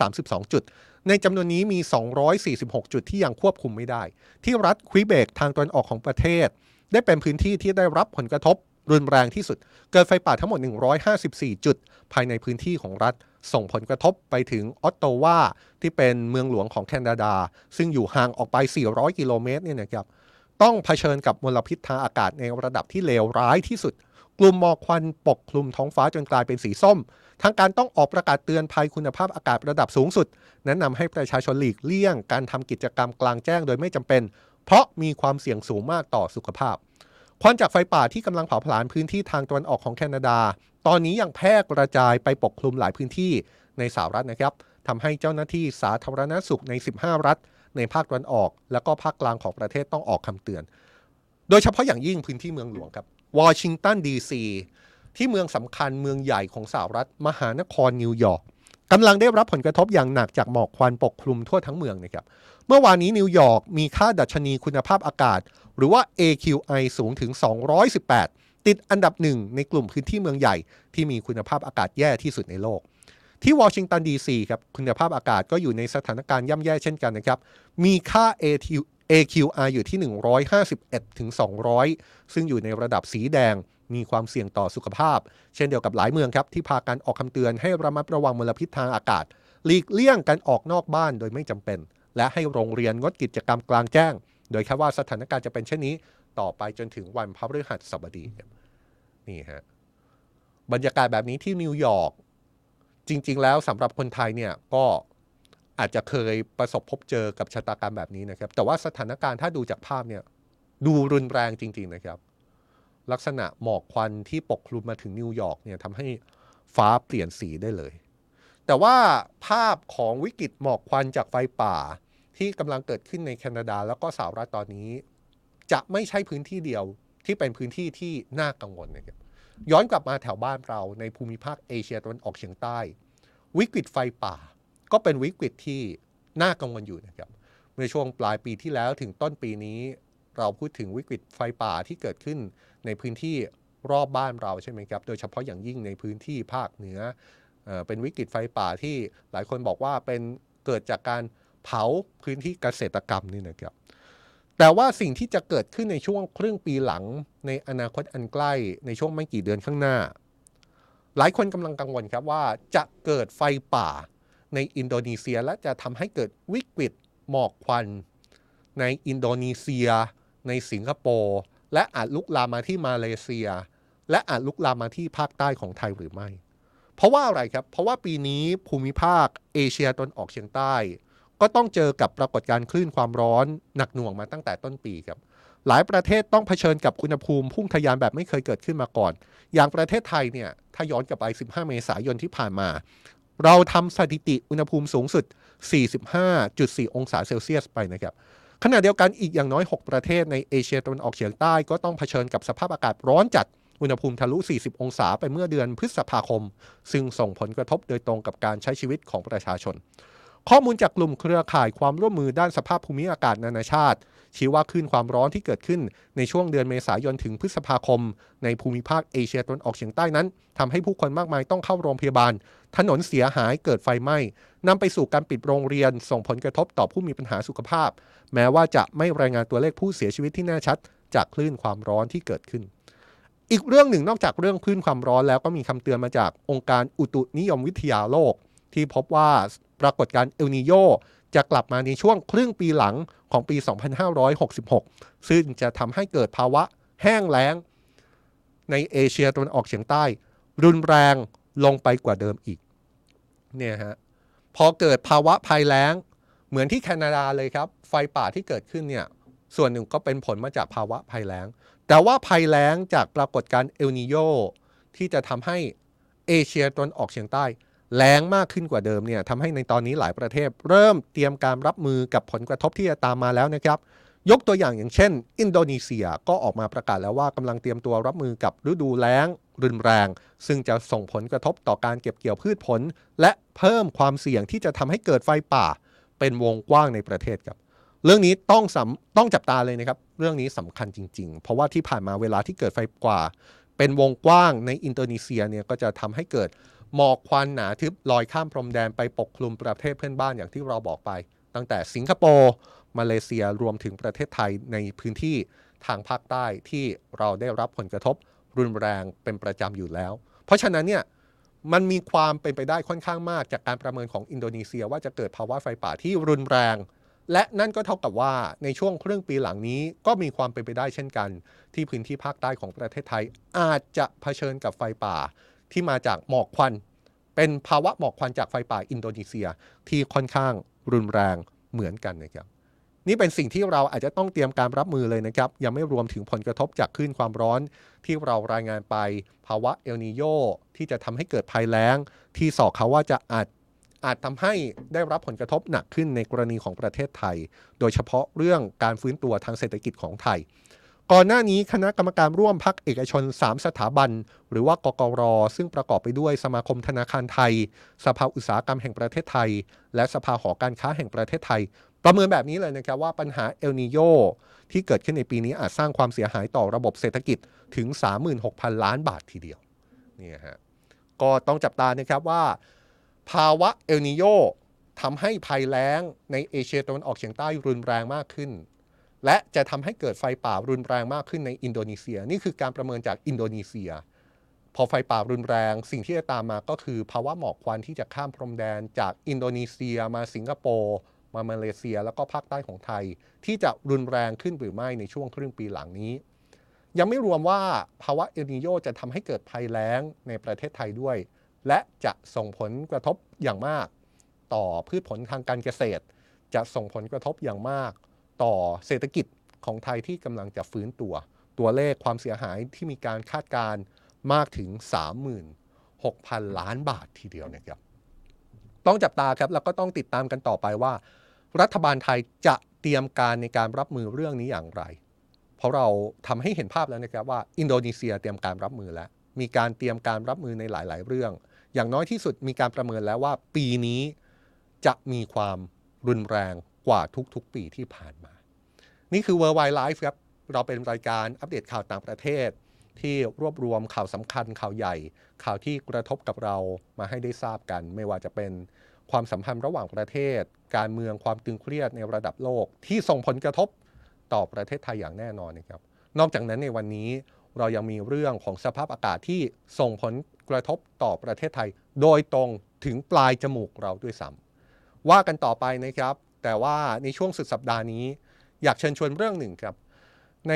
432 จุด ในจำนวนนี้มี 246 จุดที่ยังควบคุมไม่ได้ ที่รัฐควิเบกทางตะวันออกของประเทศ ได้เป็นพื้นที่ที่ได้รับผลกระทบรุนแรงที่สุด เกิดไฟป่าทั้งหมด 154 จุด ภายในพื้นที่ของรัฐ ส่งผลกระทบไปถึงออตโตวาที่เป็นเมืองหลวงของแคนาดา ซึ่งอยู่ห่างออกไป 400 กิโลเมตรเนี่ยนะครับต้องเผชิญกับมลพิษทางอากาศในระดับที่เลวร้ายที่สุด กลุ่มหมอกควันปกคลุมท้องฟ้าจนกลายเป็นสีส้ม ทางการต้องออกประกาศเตือนภัยคุณภาพอากาศระดับสูงสุดแนะนำให้ประชาชนหลีกเลี่ยงการทำกิจกรรมกลางแจ้งโดยไม่จำเป็น เพราะมีความเสี่ยงสูงมากต่อสุขภาพ ควันจากไฟป่าที่กำลังเผาผลาญพื้นที่ทางตะวันออกของแคนาดา ตอนนี้ยังแพร่กระจายไปปกคลุมหลายพื้นที่ในสหรัฐนะครับทำให้เจ้าหน้าที่สาธารณสุขใน 15 รัฐ ในภาคตะวันออก แล้วก็ภาคกลางของประเทศต้องออกคำเตือน โดยเฉพาะอย่างยิ่งพื้นที่เมืองหลวงครับวอชิงตันดีซีที่เมืองสำคัญเมืองใหญ่ของสหรัฐ มหานครนิวยอร์ก กำลังได้รับผลกระทบอย่างหนักจากหมอกควันปกคลุมทั่วทั้งเมืองนะครับ เมื่อวานนี้นิวยอร์กมีค่าดัชนีคุณภาพอากาศ หรือว่า AQI สูงถึง 218 ติดอันดับหนึ่งในกลุ่มพื้นที่เมืองใหญ่ ที่มีคุณภาพอากาศแย่ที่สุดในโลก ที่วอชิงตันดีซีครับคุณภาพอากาศก็อยู่ในสถานการณ์ย่ำแย่เช่นกันนะครับ มีค่า AQR อยู่ที่ 151ถึง200 ซึ่งอยู่ในระดับสีแดง มีความเสี่ยงต่อสุขภาพ เช่นเดียวกับหลายเมืองครับที่พากันออกคำเตือนให้ระมัดระวังมลพิษทางอากาศ หลีกเลี่ยงการออกนอกบ้านโดยไม่จำเป็น และให้โรงเรียนงดกิจกรรมกลางแจ้ง โดยคาดว่าสถานการณ์จะเป็นเช่นนี้ ต่อไปจนถึงวันพฤหัสบดีนี่ฮะบรรยากาศแบบนี้ที่นิวยอร์กจริง ๆ แล้วสำหรับคนไทยเนี่ยก็อาจจะเคยประสบพบเจอกับชะตากรรมแบบนี้นะครับ แต่ว่าสถานการณ์ถ้าดูจากภาพเนี่ยดูรุนแรงจริง ๆ นะครับ ลักษณะหมอกควันที่ปกคลุมมาถึงนิวยอร์กเนี่ยทำให้ฟ้าเปลี่ยนสีได้เลย แต่ว่าภาพของวิกฤตหมอกควันจากไฟป่าที่กำลังเกิดขึ้นในแคนาดาแล้วก็สหรัฐตอนนี้ จะไม่ใช่พื้นที่เดียวที่เป็นพื้นที่ที่น่ากังวลนะครับย้อนกลับมาแถวบ้านเราในภูมิภาคเอเชียตะวันออกเฉียงใต้ วิกฤตไฟป่า ก็เป็นวิกฤตที่น่ากังวลอยู่นะครับเมื่อช่วงปลายปีที่แล้วถึงต้นปีนี้ เราพูดถึงวิกฤตไฟป่าที่เกิดขึ้นในพื้นที่รอบบ้านเราใช่ไหมครับ โดยเฉพาะอย่างยิ่งในพื้นที่ภาคเหนือเอเป็นวิกฤตไฟป่าที่หลายคนบอกว่าเป็นเกิดจากการเผาพื้นที่เกษตรกรรมนี่นะครับ แต่ว่าสิ่งที่จะเกิดขึ้นในช่วงครึ่งปีหลังในอนาคตอันใกล้ในช่วงไม่กี่เดือนข้างหน้า หลายคนกำลังกังวลครับว่าจะเกิดไฟป่าในอินโดนีเซียและจะทำให้เกิดวิกฤตหมอกควันในอินโดนีเซีย ในสิงคโปร์และอาจลุกลามมาที่มาเลเซีย และอาจลุกลามมาที่ภาคใต้ของไทยหรือไม่ เพราะว่าอะไรครับ เพราะว่าปีนี้ภูมิภาคเอเชียตะวันออกเฉียงใต้ ก็ต้องเจอกับปรากฏการณ์คลื่นความร้อนหนักหน่วงมาตั้งแต่ต้นปีครับหลายประเทศต้องเผชิญกับอุณหภูมิพุ่งทะยานแบบไม่เคยเกิดขึ้นมาก่อน อย่างประเทศไทยเนี่ย ถ้าย้อนกลับไป 15 เมษายนที่ผ่านมา เราทำสถิติอุณหภูมิสูงสุด 45.4 องศาเซลเซียสไปนะครับ ขณะเดียวกันอีกอย่างน้อย 6 ประเทศในเอเชียตะวันออกเฉียงใต้ก็ต้องเผชิญกับสภาพอากาศร้อนจัด อุณหภูมิทะลุ 40 องศาไปเมื่อเดือนพฤษภาคม ซึ่งส่งผลกระทบโดยตรงกับการใช้ชีวิตของประชาชน ข้อมูลจากกลุ่มเครือข่ายความร่วมมือด้านสภาพภูมิอากาศนานาชาติ ชี้ว่าคลื่นความร้อนที่เกิดขึ้นในช่วงเดือนเมษายนถึงพฤษภาคม ในภูมิภาคเอเชียตะวันออกเฉียงใต้นั้นทำให้ผู้คนมากมายต้องเข้าโรงพยาบาล ถนนเสียหายเกิดไฟไหม้นำไปสู่การปิดโรงเรียน ส่งผลกระทบต่อผู้มีปัญหาสุขภาพ แม้ว่าจะไม่รายงานตัวเลขผู้เสียชีวิตที่แน่ชัด จากคลื่นความร้อนที่เกิดขึ้นอีกเรื่องหนึ่งนอกจากเรื่องคลื่นความร้อนแล้วก็มีคำเตือนมาจากองค์การอุตุนิยมวิทยาโลก ที่พบว่าปรากฏการณ์เอลนิโย จะกลับมาในช่วงครึ่งปีหลังของปี 2566 ซึ่งจะทำให้เกิดภาวะแห้งแล้ง ในเอเชียตะวันออกเฉียงใต้ รุนแรงลงไปกว่าเดิมอีกเนี่ยฮะพอเกิดภาวะภัยแล้ง เหมือนที่แคนาดาเลยครับ ไฟป่าที่เกิดขึ้นเนี่ยส่วนหนึ่งก็เป็นผลมาจากภาวะภัยแล้ง แต่ว่าภัยแล้งจากปรากฏการณ์เอลนิโยที่จะทำให้เอเชียตะวันออกเฉียงใต้ แรงมากขึ้นกว่าเดิมเนี่ยทำให้ในตอนนี้หลายประเทศ เริ่มเตรียมการรับมือกับผลกระทบที่จะตามมาแล้วนะครับ ยกตัวอย่างอย่างเช่น อินโดนีเซียก็ออกมาประกาศแล้วว่ากำลังเตรียมตัวรับมือกับฤดูแล้งรุนแรง ซึ่งจะส่งผลกระทบต่อการเก็บเกี่ยวพืชผล และเพิ่มความเสี่ยงที่จะทำให้เกิดไฟป่า เป็นวงกว้างในประเทศครับเรื่องนี้ต้องสำต้องจับตาเลยนะครับ เรื่องนี้สำคัญจริง ๆ เพราะว่าที่ผ่านมาเวลาที่เกิดไฟป่าเป็นวงกว้างในอินโดนีเซียเนี่ยก็จะทำให้เกิด หมอกควันหนาทึบลอยข้ามพรมแดนไปปกคลุมประเทศเพื่อนบ้านอย่างที่เราบอกไป ตั้งแต่สิงคโปร์มาเลเซียรวมถึงประเทศไทยในพื้นที่ทางภาคใต้ที่เราได้รับผลกระทบรุนแรงเป็นประจำอยู่แล้ว เพราะฉะนั้นเนี่ยมันมีความเป็นไปได้ค่อนข้างมากจากการประเมินของอินโดนีเซียว่าจะเกิดภาวะไฟป่าที่รุนแรง และนั่นก็เท่ากับว่าในช่วงครึ่งปีหลังนี้ก็มีความเป็นไปได้เช่นกัน ที่พื้นที่ภาคใต้ของประเทศไทยอาจจะเผชิญกับไฟป่า ที่มาจากหมอกควัน เป็นภาวะหมอกควันจากไฟป่าอินโดนีเซียที่ค่อนข้างรุนแรงเหมือนกันนะครับนี่เป็นสิ่งที่เราอาจจะต้องเตรียมการรับมือเลยนะครับ ยังไม่รวมถึงผลกระทบจากคลื่นความร้อน ที่เรารายงานไปภาวะเอลนิโยที่จะทำให้เกิดภัยแล้ง ที่สอกเขาว่าจะอาจอาจทำให้ได้รับผลกระทบหนักขึ้นในกรณีของประเทศไทย โดยเฉพาะเรื่องการฟื้นตัวทางเศรษฐกิจของไทย ก่อนหน้านี้คณะกรรมการร่วมพักเอกชน 3 สถาบัน หรือว่ากกร ซึ่งประกอบไปด้วยสมาคมธนาคารไทย สภาอุตสาหกรรมแห่งประเทศไทย และสภาหอการค้าแห่งประเทศไทย ประเมินแบบนี้เลยนะครับว่าปัญหาเอลนิโยที่เกิดขึ้นในปีนี้อาจสร้างความเสียหายต่อระบบเศรษฐกิจถึง 36,000 ล้านบาททีเดียวนี่ฮะก็ต้องจับตานะครับว่า ภาวะเอลนีโญทำให้ภัยแล้งในเอเชียตะวันออกเฉียงใต้รุนแรงมากขึ้น และจะทำให้เกิดไฟป่ารุนแรงมากขึ้นในอินโดนีเซีย นี่คือการประเมินจากอินโดนีเซีย พอไฟป่ารุนแรง สิ่งที่จะตามมาก็คือ ภาวะหมอกควันที่จะข้ามพรมแดนจากอินโดนีเซีย มาสิงคโปร์มามาเลเซีย แล้วก็ภาคใต้ของไทย ที่จะรุนแรงขึ้นหรือไม่ในช่วงครึ่งปีหลังนี้ ยังไม่รวมว่าภาวะเอลนิโยจะทำให้เกิดภัยแล้งในประเทศไทยด้วย และจะส่งผลกระทบอย่างมาก ต่อพืชผลทางการเกษตร จะส่งผลกระทบอย่างมาก ต่อเศรษฐกิจของไทยที่กำลังจะฟื้นตัว ตัวเลขความเสียหายที่มีการคาดการณ์มากถึง 36,000 ล้านบาททีเดียวนะครับ ต้องจับตาครับแล้วก็ต้องติดตามกันต่อไปว่า รัฐบาลไทยจะเตรียมการในการรับมือเรื่องนี้อย่างไร เพราะเราทำให้เห็นภาพแล้วนะครับว่า อินโดนีเซียเตรียมการรับมือแล้ว มีการเตรียมการรับมือในหลาย ๆ เรื่อง อย่างน้อยที่สุดมีการประเมินแล้วว่า ปีนี้จะมีความรุนแรง กว่าทุกๆ ปีที่ผ่านมา นี่คือ Worldwide Life ครับ เราเป็นรายการอัปเดตข่าวต่างประเทศ ที่รวบรวมข่าวสำคัญข่าวใหญ่ ข่าวที่กระทบกับเรามาให้ได้ทราบกัน ไม่ว่าจะเป็นความสัมพันธ์ระหว่างประเทศ การเมืองความตึงเครียดในระดับโลก ที่ส่งผลกระทบต่อประเทศไทยอย่างแน่นอนนะครับ นอกจากนั้นในวันนี้เรายังมีเรื่องของสภาพอากาศที่ส่งผลกระทบต่อประเทศไทย โดยตรงถึงปลายจมูกเราด้วยซ้ำว่ากันต่อไปนะครับ แต่ว่าในช่วงสุดสัปดาห์นี้ อยากเชิญชวนเรื่องหนึ่งครับ ใน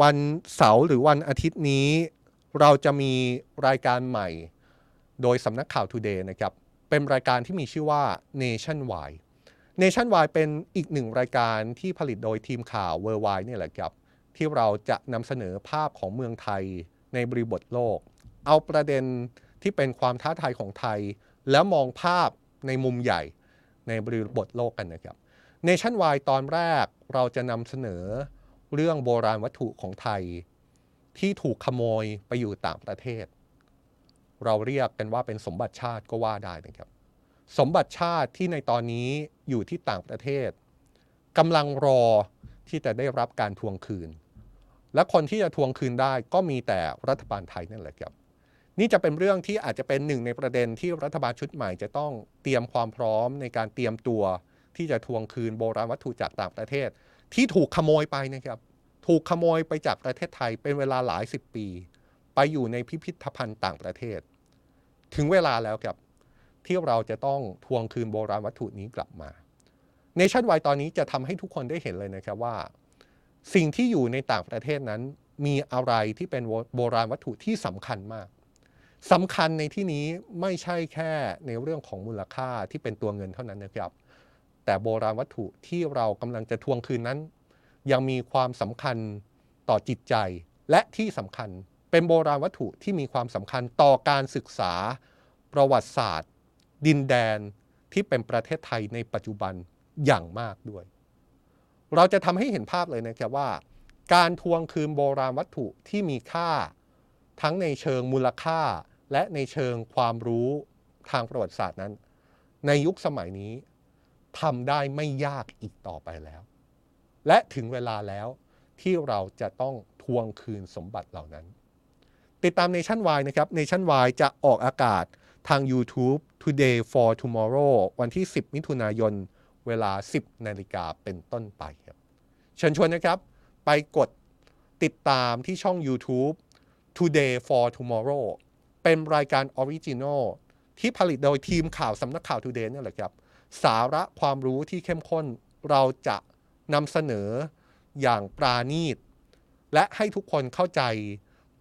วันเสาร์หรือวันอาทิตย์นี้ เราจะมีรายการใหม่ โดยสำนักข่าว Today นะครับ เป็นรายการที่มีชื่อว่า Nationwide Nationwide เป็นอีกหนึ่งรายการที่ผลิตโดยทีมข่าว Worldwide นี่แหละครับ ที่เราจะนำเสนอภาพของเมืองไทยในบริบทโลก เอาประเด็นที่เป็นความท้าทายของไทย แล้วมองภาพในมุมใหญ่ในบริบทโลกกันนะครับ Nationwide ตอนแรกเราจะนำเสนอเรื่องโบราณวัตถุของไทย ที่ถูกขโมยไปอยู่ต่างประเทศ เราเรียกกันว่าเป็นสมบัติชาติก็ว่าได้นะครับ สมบัติชาติที่ในตอนนี้อยู่ที่ต่างประเทศกำลังรอที่จะได้รับการทวงคืน และคนที่จะทวงคืนได้ก็มีแต่รัฐบาลไทยนั่นแหละครับ นี่จะเป็นเรื่องที่อาจจะเป็นหนึ่งในประเด็นที่รัฐบาลชุดใหม่จะต้องเตรียมความพร้อมในการเตรียมตัว ที่จะทวงคืนโบราณวัตถุจากต่างประเทศ ที่ถูกขโมยไปนะครับ ถูกขโมยไปจากประเทศไทยเป็นเวลาหลายสิบปี ไปอยู่ในพิพิธภัณฑ์ต่างประเทศ ถึงเวลาแล้วครับที่เราจะต้องทวงคืนโบราณวัตถุนี้กลับมาเนชั่นไวตอนนี้จะทำให้ทุกคนได้เห็นเลยนะครับว่า สิ่งที่อยู่ในต่างประเทศนั้น มีอะไรที่เป็นโบราณวัตถุที่สำคัญมากสำคัญในที่นี้ไม่ใช่แค่ในเรื่องของมูลค่าที่เป็นตัวเงินเท่านั้นนะครับ แต่โบราณวัตถุที่เรากำลังจะทวงคืนนั้น ยังมีความสำคัญต่อจิตใจ และที่สำคัญเป็นโบราณวัตถุที่มีความสำคัญต่อการศึกษาประวัติศาสตร์ ดินแดนที่เป็นประเทศไทยในปัจจุบันอย่างมากด้วย เราจะทำให้เห็นภาพเลยนะครับว่า การทวงคืนโบราณวัตถุที่มีค่า ทั้งในเชิงมูลค่า และในเชิงความรู้ทางประวัติศาสตร์นั้น ในยุคสมัยนี้ ทำได้ไม่ยากอีกต่อไปแล้ว และถึงเวลาแล้วที่เราจะต้องทวงคืนสมบัติเหล่านั้น ติดตาม Nation Y นะครับ Nation Y จะออกอากาศทาง YouTube Today for Tomorrow วันที่ 10 มิถุนายน เวลา 10 นาฬิกาเป็นต้นไปครับเชิญชวนนะครับ ไปกดติดตามที่ช่อง YouTube Today for Tomorrow เป็นรายการ original ที่ผลิตโดยทีมข่าวสำนักข่าว Today นี่แหละครับ สาระความรู้ที่เข้มข้นเราจะนำเสนออย่างประณีต และให้ทุกคนเข้าใจ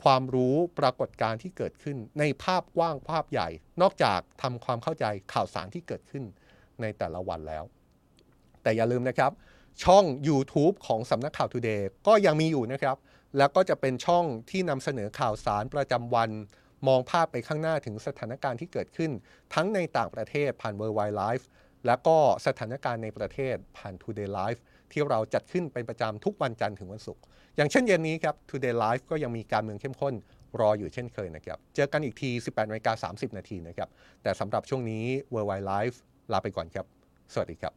ความรู้ปรากฏการณ์ที่เกิดขึ้น ในภาพกว้างภาพใหญ่ นอกจากทำความเข้าใจข่าวสารที่เกิดขึ้นในแต่ละวันแล้ว แต่อย่าลืมนะครับ ช่อง YouTube ของสำนักข่าว Today ก็ยังมีอยู่นะครับ แล้วก็จะเป็นช่องที่นำเสนอข่าวสารประจำวันมองภาพไปข้างหน้าถึงสถานการณ์ที่เกิดขึ้น ทั้งในต่างประเทศผ่าน Worldwide Live และก็สถานการณ์ในประเทศผ่าน Today Live ที่เราจัดขึ้นเป็นประจำทุกวันจันทร์ถึงวันศุกร์อย่างเช่นเย็นนี้ครับ Today Live ก็ยังมีการเมืองเข้มข้นรออยู่เช่นเคยนะครับ เจอกันอีกที 18นาฬิกา30 นาทีนะครับ แต่สำหรับช่วงนี้ Worldwide Live ลาไปก่อนครับ สวัสดีครับ